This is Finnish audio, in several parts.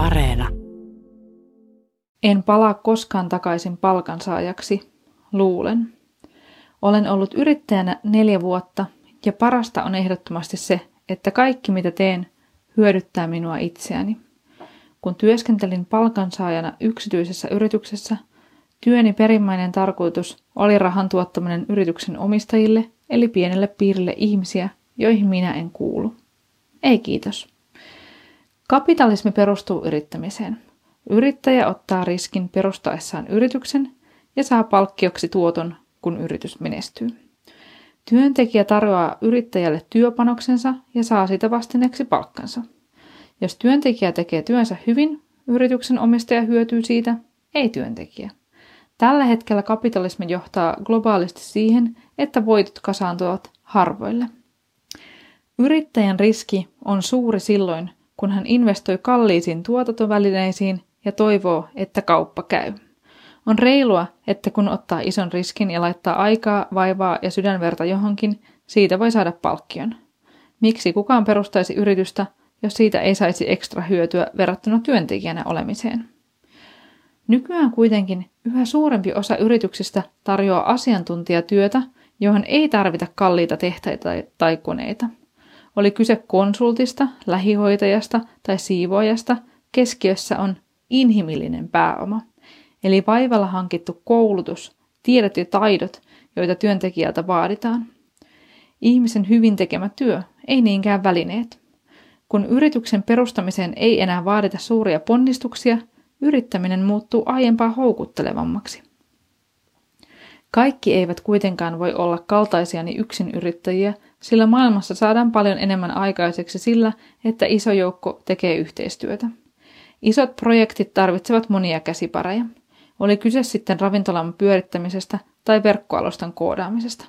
Areena. En palaa koskaan takaisin palkansaajaksi, luulen. Olen ollut yrittäjänä neljä vuotta ja parasta on ehdottomasti se, että kaikki mitä teen hyödyttää minua itseäni. Kun työskentelin palkansaajana yksityisessä yrityksessä, työni perimmäinen tarkoitus oli rahan tuottaminen yrityksen omistajille, eli pienelle piirille ihmisiä, joihin minä en kuulu. Ei kiitos. Kapitalismi perustuu yrittämiseen. Yrittäjä ottaa riskin perustaessaan yrityksen ja saa palkkioksi tuoton, kun yritys menestyy. Työntekijä tarjoaa yrittäjälle työpanoksensa ja saa sitä vastineeksi palkkansa. Jos työntekijä tekee työnsä hyvin, yrityksen omistaja hyötyy siitä, ei työntekijä. Tällä hetkellä kapitalismi johtaa globaalisti siihen, että voitot kasaantuvat harvoille. Yrittäjän riski on suuri silloin, kun hän investoi kalliisiin tuotantovälineisiin ja toivoo, että kauppa käy. On reilua, että kun ottaa ison riskin ja laittaa aikaa, vaivaa ja sydänverta johonkin, siitä voi saada palkkion. Miksi kukaan perustaisi yritystä, jos siitä ei saisi ekstra hyötyä verrattuna työntekijänä olemiseen? Nykyään kuitenkin yhä suurempi osa yrityksistä tarjoaa asiantuntijatyötä, johon ei tarvita kalliita tehtaita tai koneita. Oli kyse konsultista, lähihoitajasta tai siivoajasta, keskiössä on inhimillinen pääoma, eli vaivalla hankittu koulutus, tiedot ja taidot, joita työntekijältä vaaditaan. Ihmisen hyvin tekemä työ, ei niinkään välineet. Kun yrityksen perustamiseen ei enää vaadita suuria ponnistuksia, yrittäminen muuttuu aiempaa houkuttelevammaksi. Kaikki eivät kuitenkaan voi olla kaltaisiani yksin yrittäjiä, sillä maailmassa saadaan paljon enemmän aikaiseksi sillä, että iso joukko tekee yhteistyötä. Isot projektit tarvitsevat monia käsipareja. Oli kyse sitten ravintolan pyörittämisestä tai verkkoalustan koodaamisesta.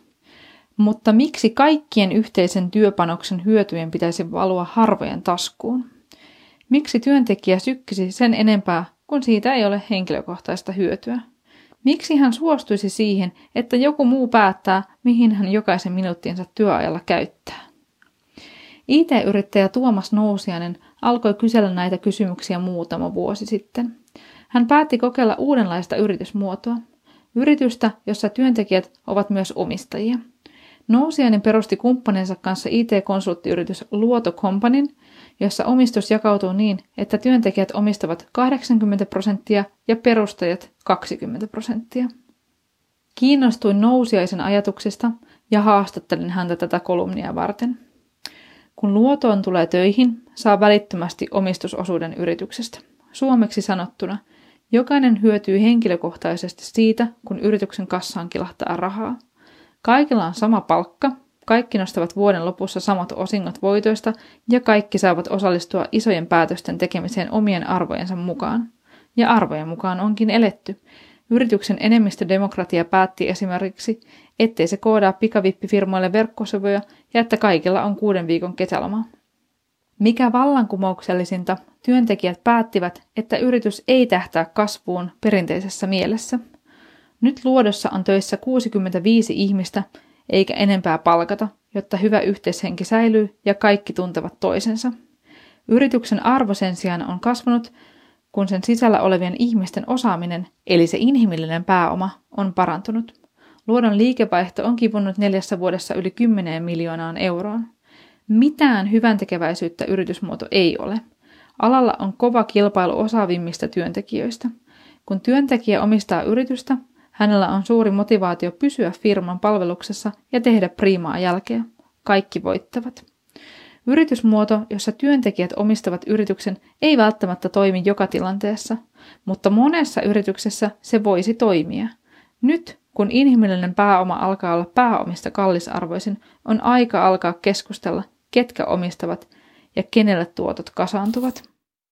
Mutta miksi kaikkien yhteisen työpanoksen hyötyjen pitäisi valua harvojen taskuun? Miksi työntekijä sykkisi sen enempää, kun siitä ei ole henkilökohtaista hyötyä? Miksi hän suostuisi siihen, että joku muu päättää, mihin hän jokaisen minuuttinsa työajalla käyttää? IT-yrittäjä Tuomas Nousiainen alkoi kysellä näitä kysymyksiä muutama vuosi sitten. Hän päätti kokeilla uudenlaista yritysmuotoa. Yritystä, jossa työntekijät ovat myös omistajia. Nousiainen perusti kumppaninsa kanssa IT-konsulttiyritys Luoto Companyn, jossa omistus jakautuu niin, että työntekijät omistavat 80 prosenttia ja perustajat 20 prosenttia. Kiinnostuin nousiaisen ajatuksesta ja haastattelin häntä tätä kolumnia varten. Kun luotoon tulee töihin, saa välittömästi omistusosuuden yrityksestä. Suomeksi sanottuna, jokainen hyötyy henkilökohtaisesti siitä, kun yrityksen kassaan kilahtaa rahaa. Kaikilla on sama palkka, kaikki nostavat vuoden lopussa samat osingot voitoista ja kaikki saavat osallistua isojen päätösten tekemiseen omien arvojensa mukaan. Ja arvojen mukaan onkin eletty. Yrityksen enemmistödemokratia päätti esimerkiksi, ettei se koodaa pikavippifirmoille verkkosivuja ja että kaikilla on kuuden viikon kesäloma. Mikä vallankumouksellisinta, työntekijät päättivät, että yritys ei tähtää kasvuun perinteisessä mielessä. Nyt luodossa on töissä 65 ihmistä, eikä enempää palkata, jotta hyvä yhteishenki säilyy ja kaikki tuntevat toisensa. Yrityksen arvo sen sijaan on kasvanut, kun sen sisällä olevien ihmisten osaaminen, eli se inhimillinen pääoma, on parantunut. Luodon liikevaihto on kipunut neljässä vuodessa yli 10 miljoonaan euroon. Mitään hyvän tekeväisyyttä yritysmuoto ei ole. Alalla on kova kilpailu osaavimmista työntekijöistä. Kun työntekijä omistaa yritystä, hänellä on suuri motivaatio pysyä firman palveluksessa ja tehdä priimaa jälkeä. Kaikki voittavat. Yritysmuoto, jossa työntekijät omistavat yrityksen, ei välttämättä toimi joka tilanteessa, mutta monessa yrityksessä se voisi toimia. Nyt, kun inhimillinen pääoma alkaa olla pääomista kallisarvoisin, on aika alkaa keskustella, ketkä omistavat ja kenelle tuotot kasaantuvat.